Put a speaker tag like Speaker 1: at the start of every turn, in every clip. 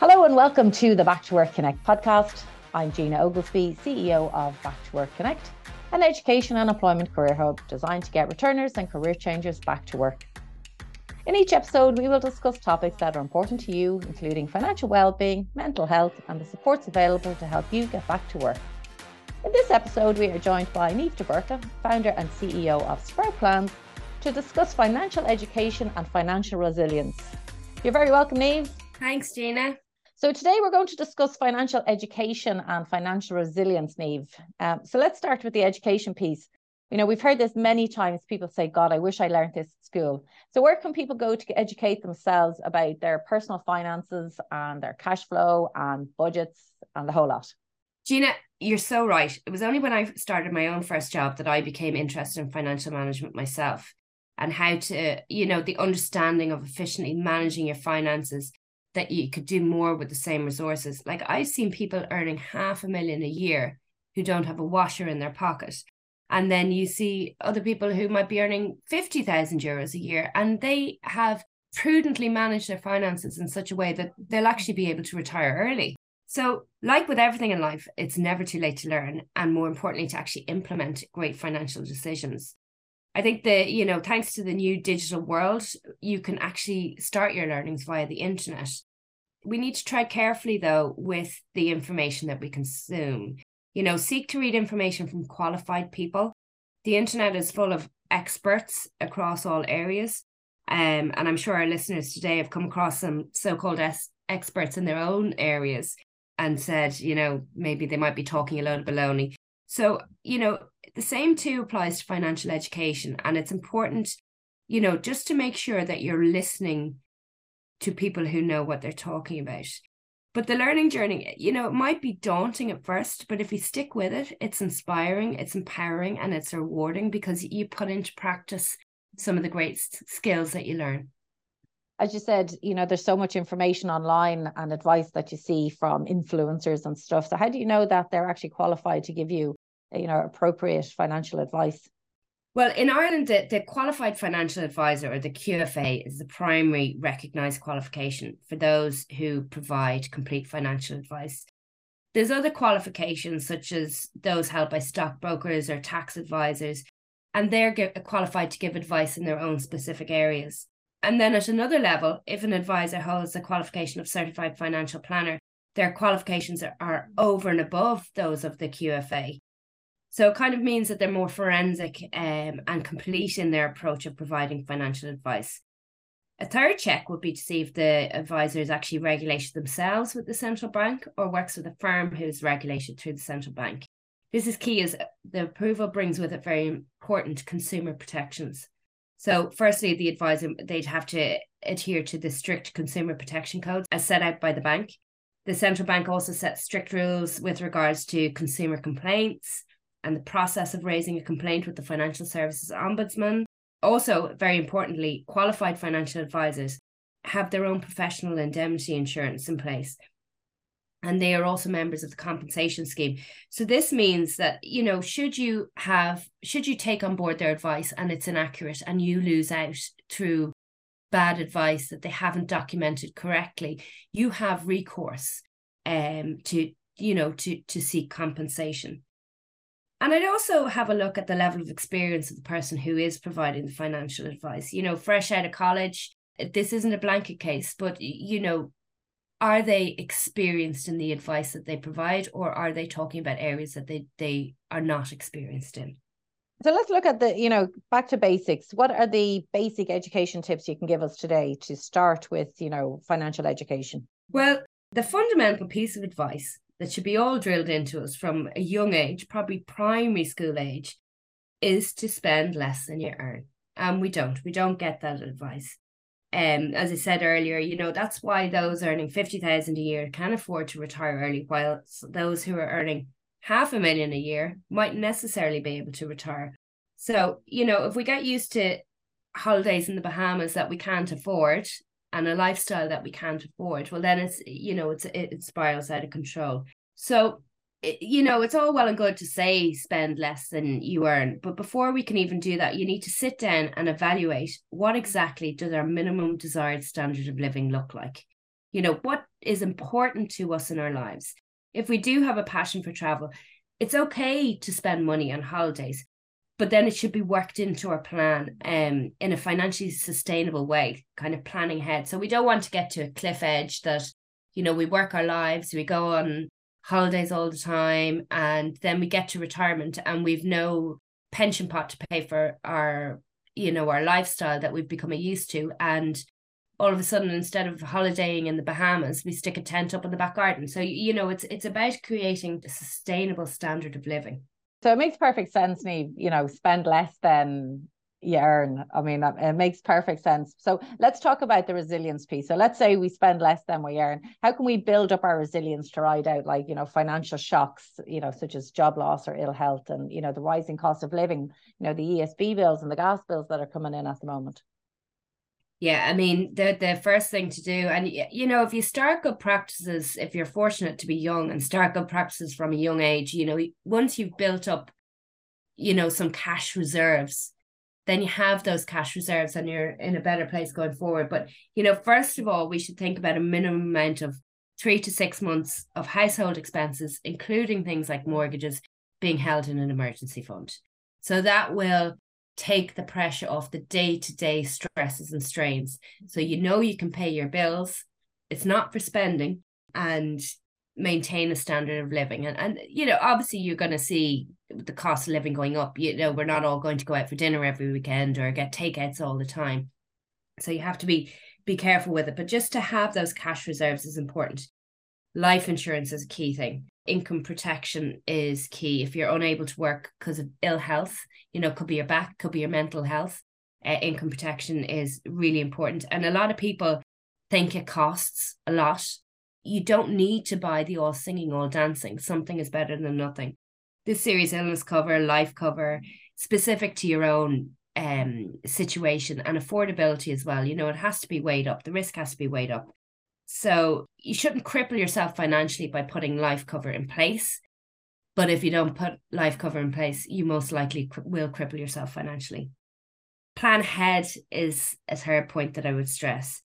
Speaker 1: Hello and welcome to the Back to Work Connect podcast. I'm Gina Oglesby, CEO of Back to Work Connect, an education and employment career hub designed to get returners and career changers back to work. In each episode, we will discuss topics that are important to you, including financial well-being, mental health, and the supports available to help you get back to work. In this episode, we are joined by Niamh Búrca, founder and CEO of SproutPlans, to discuss financial education and financial resilience. You're very welcome, Niamh.
Speaker 2: Thanks, Gina.
Speaker 1: So today we're going to discuss financial education and financial resilience, Niamh. Um, so let's start with the education piece. You know, we've heard this many times. People say, God, I wish I learned this at school. So where can people go to educate themselves about their personal finances and their cash flow and budgets and the whole lot?
Speaker 2: Gina, you're so right. It was only when I started my own first job that I became interested in financial management myself and how to, you know, the understanding of efficiently managing your finances that you could do more with the same resources. Like I've seen people earning half a million a year who don't have a washer in their pocket. And then you see other people who might be earning 50,000 euros a year and they have prudently managed their finances in such a way that they'll actually be able to retire early. So, like with everything in life, it's never too late to learn and more importantly, to actually implement great financial decisions. I think that, you know, thanks to the new digital world, you can actually start your learnings via the internet. We need to try carefully, though, with the information that we consume. You know, seek to read information from qualified people. The internet is full of experts across all areas. Um, and I'm sure our listeners today have come across some so called es- experts in their own areas and said, you know, maybe they might be talking a load of baloney. So, you know, the same too applies to financial education. And it's important, you know, just to make sure that you're listening to people who know what they're talking about. But the learning journey, you know, it might be daunting at first, but if you stick with it, it's inspiring, it's empowering, and it's rewarding because you put into practice some of the great skills that you learn.
Speaker 1: As you said, you know, there's so much information online and advice that you see from influencers and stuff. So, how do you know that they're actually qualified to give you, you know, appropriate financial advice?
Speaker 2: Well, in Ireland, the, the qualified financial advisor or the QFA is the primary recognised qualification for those who provide complete financial advice. There's other qualifications, such as those held by stockbrokers or tax advisors, and they're qualified to give advice in their own specific areas. And then at another level, if an advisor holds the qualification of certified financial planner, their qualifications are, are over and above those of the QFA. So it kind of means that they're more forensic um, and complete in their approach of providing financial advice. A third check would be to see if the advisor is actually regulated themselves with the central bank or works with a firm who's regulated through the central bank. This is key as the approval brings with it very important consumer protections. So, firstly, the advisor they'd have to adhere to the strict consumer protection codes as set out by the bank. The central bank also sets strict rules with regards to consumer complaints, and the process of raising a complaint with the Financial Services Ombudsman. Also, very importantly, qualified financial advisors have their own professional indemnity insurance in place. And they are also members of the compensation scheme. So this means that, you know, should you have, should you take on board their advice and it's inaccurate and you lose out through bad advice that they haven't documented correctly, you have recourse um to, you know, to to seek compensation. And I'd also have a look at the level of experience of the person who is providing the financial advice. You know, fresh out of college, this isn't a blanket case, but, you know, are they experienced in the advice that they provide or are they talking about areas that they, they are not experienced in?
Speaker 1: So let's look at the, you know, back to basics. What are the basic education tips you can give us today to start with, you know, financial education?
Speaker 2: Well, the fundamental piece of advice that should be all drilled into us from a young age, probably primary school age, is to spend less than you earn. And we don't. We don't get that advice. Um, as I said earlier, you know, that's why those earning 50,000 a year can afford to retire early, while those who are earning half a million a year might necessarily be able to retire. So, you know, if we get used to holidays in the Bahamas that we can't afford and a lifestyle that we can't afford, well, then it's, you know, it's, it spirals out of control. So, you know, it's all well and good to say spend less than you earn, but before we can even do that, you need to sit down and evaluate what exactly does our minimum desired standard of living look like? You know, what is important to us in our lives. If we do have a passion for travel, it's okay to spend money on holidays, but then it should be worked into our plan um, in a financially sustainable way, kind of planning ahead. So we don't want to get to a cliff edge that, you know, we work our lives, we go on holidays all the time, and then we get to retirement and we've no pension pot to pay for our, you know, our lifestyle that we've become used to. And all of a sudden instead of holidaying in the Bahamas, we stick a tent up in the back garden. So you know, it's it's about creating a sustainable standard of living.
Speaker 1: So it makes perfect sense, me, you know, spend less than you earn. I mean, it makes perfect sense. So let's talk about the resilience piece. So let's say we spend less than we earn. How can we build up our resilience to ride out like, you know, financial shocks, you know, such as job loss or ill health and, you know, the rising cost of living, you know, the ESB bills and the gas bills that are coming in at the moment?
Speaker 2: Yeah, I mean, the the first thing to do, and you know, if you start good practices, if you're fortunate to be young and start good practices from a young age, you know, once you've built up, you know, some cash reserves, then you have those cash reserves and you're in a better place going forward. But you know, first of all, we should think about a minimum amount of three to six months of household expenses, including things like mortgages, being held in an emergency fund. So that will take the pressure off the day to day stresses and strains. So you know you can pay your bills. It's not for spending and maintain a standard of living. And, and you know, obviously you're going to see the cost of living going up. You know, we're not all going to go out for dinner every weekend or get takeouts all the time. So you have to be be careful with it. But just to have those cash reserves is important. Life insurance is a key thing income protection is key. If you're unable to work because of ill health, you know, could be your back, could be your mental health, uh, income protection is really important. And a lot of people think it costs a lot. You don't need to buy the all singing, all dancing. Something is better than nothing. This serious illness cover, life cover, specific to your own um situation and affordability as well. You know, it has to be weighed up. The risk has to be weighed up. So you shouldn't cripple yourself financially by putting life cover in place. But if you don't put life cover in place, you most likely will cripple yourself financially. Plan ahead is a third point that I would stress.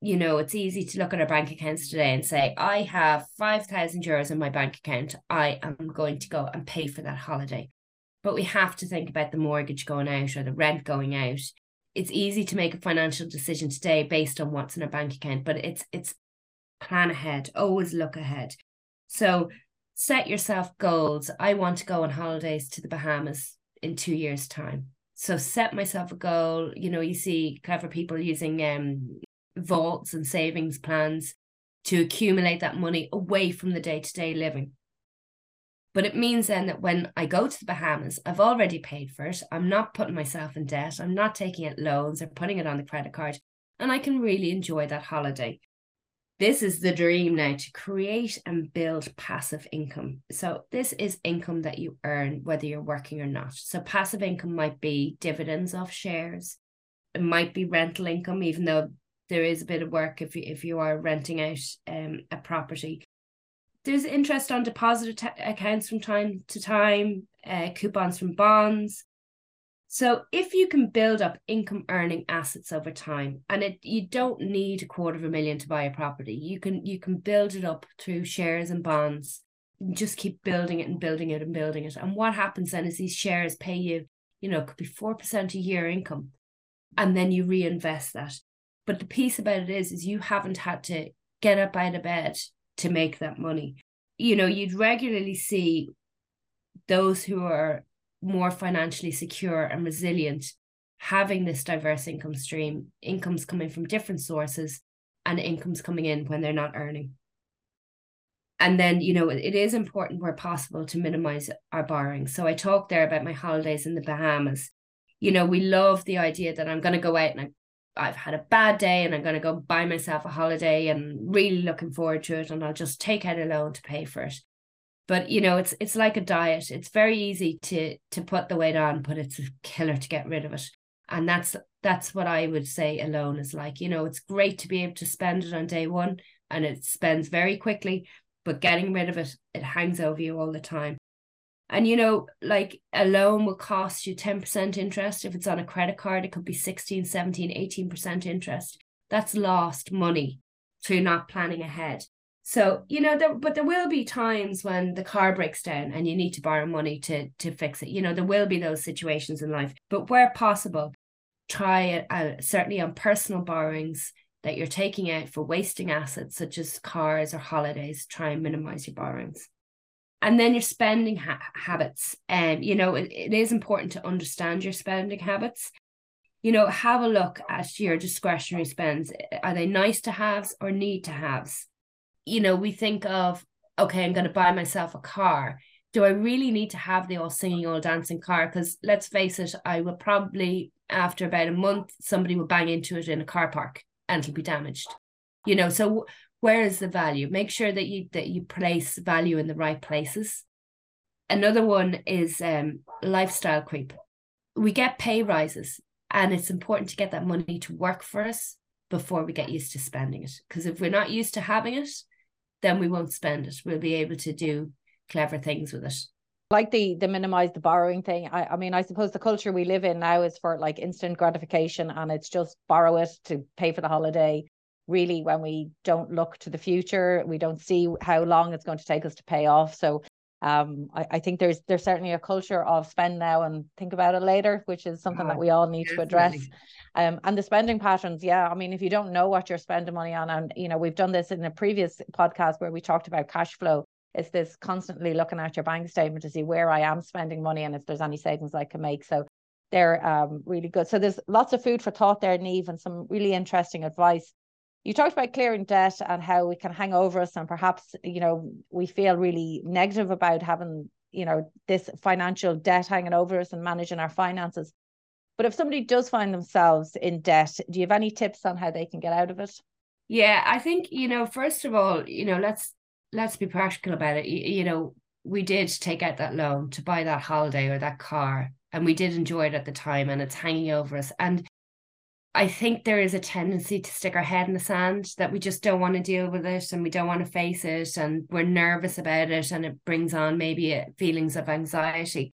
Speaker 2: You know, it's easy to look at our bank accounts today and say, I have 5,000 euros in my bank account. I am going to go and pay for that holiday. But we have to think about the mortgage going out or the rent going out it's easy to make a financial decision today based on what's in our bank account, but it's it's plan ahead, always look ahead. So set yourself goals. I want to go on holidays to the Bahamas in two years' time. So set myself a goal. You know, you see clever people using um vaults and savings plans to accumulate that money away from the day-to-day living. But it means then that when I go to the Bahamas, I've already paid for it. I'm not putting myself in debt. I'm not taking out loans or putting it on the credit card. And I can really enjoy that holiday. This is the dream now to create and build passive income. So, this is income that you earn whether you're working or not. So, passive income might be dividends off shares, it might be rental income, even though there is a bit of work if you, if you are renting out um, a property there's interest on deposit accounts from time to time, uh, coupons from bonds. So if you can build up income earning assets over time, and it you don't need a quarter of a million to buy a property, you can you can build it up through shares and bonds. And just keep building it and building it and building it. And what happens then is these shares pay you, you know, could be four percent a year income, and then you reinvest that. But the piece about it is, is you haven't had to get up out of bed to make that money. You know, you'd regularly see those who are more financially secure and resilient having this diverse income stream, incomes coming from different sources and incomes coming in when they're not earning. And then, you know, it is important where possible to minimize our borrowing. So I talked there about my holidays in the Bahamas. You know, we love the idea that I'm going to go out and I've had a bad day and I'm going to go buy myself a holiday and really looking forward to it and I'll just take out a loan to pay for it. But you know, it's it's like a diet. It's very easy to to put the weight on, but it's a killer to get rid of it. And that's that's what I would say a loan is like. You know, it's great to be able to spend it on day one and it spends very quickly, but getting rid of it, it hangs over you all the time. And you know, like a loan will cost you 10% interest. If it's on a credit card, it could be 16, 17, 18% interest. That's lost money through not planning ahead. So, you know, there, but there will be times when the car breaks down and you need to borrow money to to fix it. You know, there will be those situations in life. But where possible, try it uh, certainly on personal borrowings that you're taking out for wasting assets such as cars or holidays, try and minimize your borrowings. And then your spending ha- habits. And, um, you know, it, it is important to understand your spending habits. You know, have a look at your discretionary spends. Are they nice to haves or need to haves? You know, we think of, okay, I'm going to buy myself a car. Do I really need to have the all singing, all dancing car? Because let's face it, I will probably, after about a month, somebody will bang into it in a car park and it'll be damaged you know so where is the value? Make sure that you that you place value in the right places. Another one is um, lifestyle creep. We get pay rises and it's important to get that money to work for us before we get used to spending it. Because if we're not used to having it then we won't spend it. We'll be able to do clever things with it.
Speaker 1: Like the the minimize the borrowing thing I, I mean i suppose the culture we live in now is for like instant gratification and it's just borrow it to pay for the holiday really when we don't look to the future we don't see how long it's going to take us to pay off so um, I, I think there's there's certainly a culture of spend now and think about it later, which is something oh, that we all need definitely. to address. Um, and the spending patterns, yeah. I mean, if you don't know what you're spending money on, and you know, we've done this in a previous podcast where we talked about cash flow it's this constantly looking at your bank statement to see where I am spending money and if there's any savings I can make. So they're um, really good. So there's lots of food for thought there, Niamh, and some really interesting advice. You talked about clearing debt and how it can hang over us, and perhaps you know we feel really negative about having you know this financial debt hanging over us and managing our finances. But if somebody does find themselves in debt, do you have any tips on how they can get out of it?
Speaker 2: Yeah, I think you know first of all, you know let's let's be practical about it. You, you know, we did take out that loan to buy that holiday or that car, and we did enjoy it at the time, and it's hanging over us. And I think there is a tendency to stick our head in the sand that we just don't want to deal with it and we don't want to face it and we're nervous about it and it brings on maybe uh, feelings of anxiety.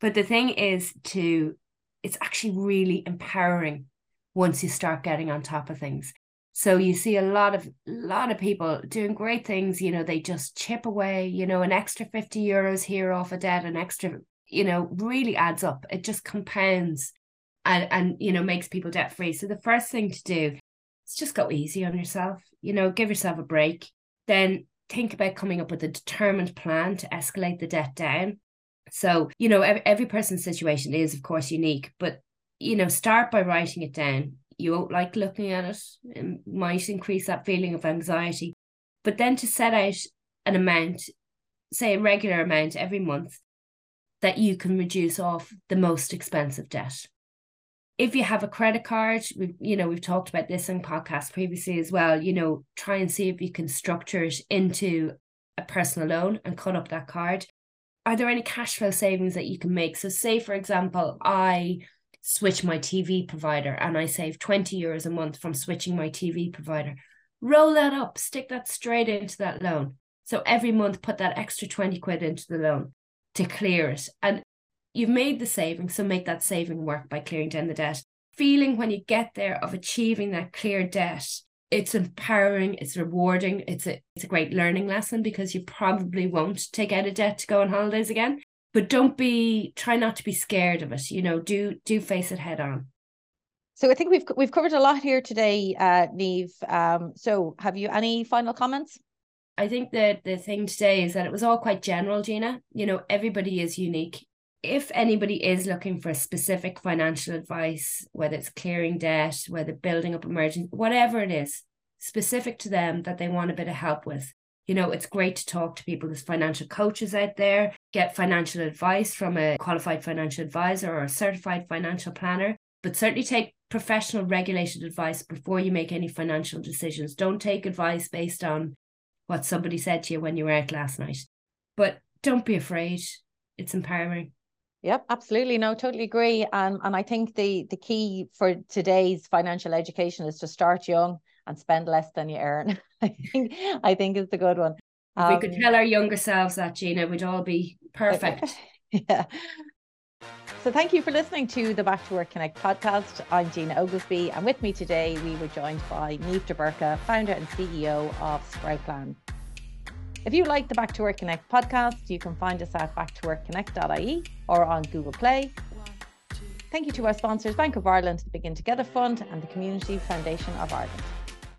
Speaker 2: But the thing is to it's actually really empowering once you start getting on top of things. So you see a lot of lot of people doing great things. You know, they just chip away. You know, an extra fifty euros here off a debt, an extra, you know, really adds up. It just compounds, and and you know makes people debt free. So the first thing to do is just go easy on yourself. You know, give yourself a break. Then think about coming up with a determined plan to escalate the debt down. So you know, every, every person's situation is of course unique, but you know, start by writing it down you won't like looking at it. It might increase that feeling of anxiety. But then to set out an amount, say a regular amount every month, that you can reduce off the most expensive debt. If you have a credit card, we you know we've talked about this on podcast previously as well. You know, try and see if you can structure it into a personal loan and cut up that card. Are there any cash flow savings that you can make? So, say for example, I switch my TV provider and I save 20 euros a month from switching my TV provider. Roll that up, stick that straight into that loan. So every month, put that extra 20 quid into the loan to clear it. And you've made the saving, so make that saving work by clearing down the debt. Feeling when you get there of achieving that clear debt, it's empowering, it's rewarding, it's a it's a great learning lesson because you probably won't take out a debt to go on holidays again but don't be try not to be scared of it you know do do face it head on
Speaker 1: so I think we've we've covered a lot here today, uh, Niamh. Um, so have you any final comments?
Speaker 2: I think that the thing today is that it was all quite general, Gina. You know, everybody is unique. If anybody is looking for specific financial advice, whether it's clearing debt, whether building up emergency, whatever it is, specific to them that they want a bit of help with, you know, it's great to talk to people. There's financial coaches out there, get financial advice from a qualified financial advisor or a certified financial planner, but certainly take professional regulated advice before you make any financial decisions. Don't take advice based on what somebody said to you when you were out last night. But don't be afraid. It's empowering.
Speaker 1: Yep, absolutely. No, totally agree. And and I think the the key for today's financial education is to start young and spend less than you earn. I think I think is the good one.
Speaker 2: If um, we could um, tell our younger selves that, Gina, we'd all be perfect.
Speaker 1: yeah. So thank you for listening to the Back to Work Connect podcast. I'm Gina Oglesby, and with me today we were joined by Niamh de Búrca, founder and CEO of SproutPlan. If you like the Back to Work Connect podcast, you can find us at backtoworkconnect.ie or on Google Play. Thank you to our sponsors, Bank of Ireland, the Begin Together Fund, and the Community Foundation of Ireland.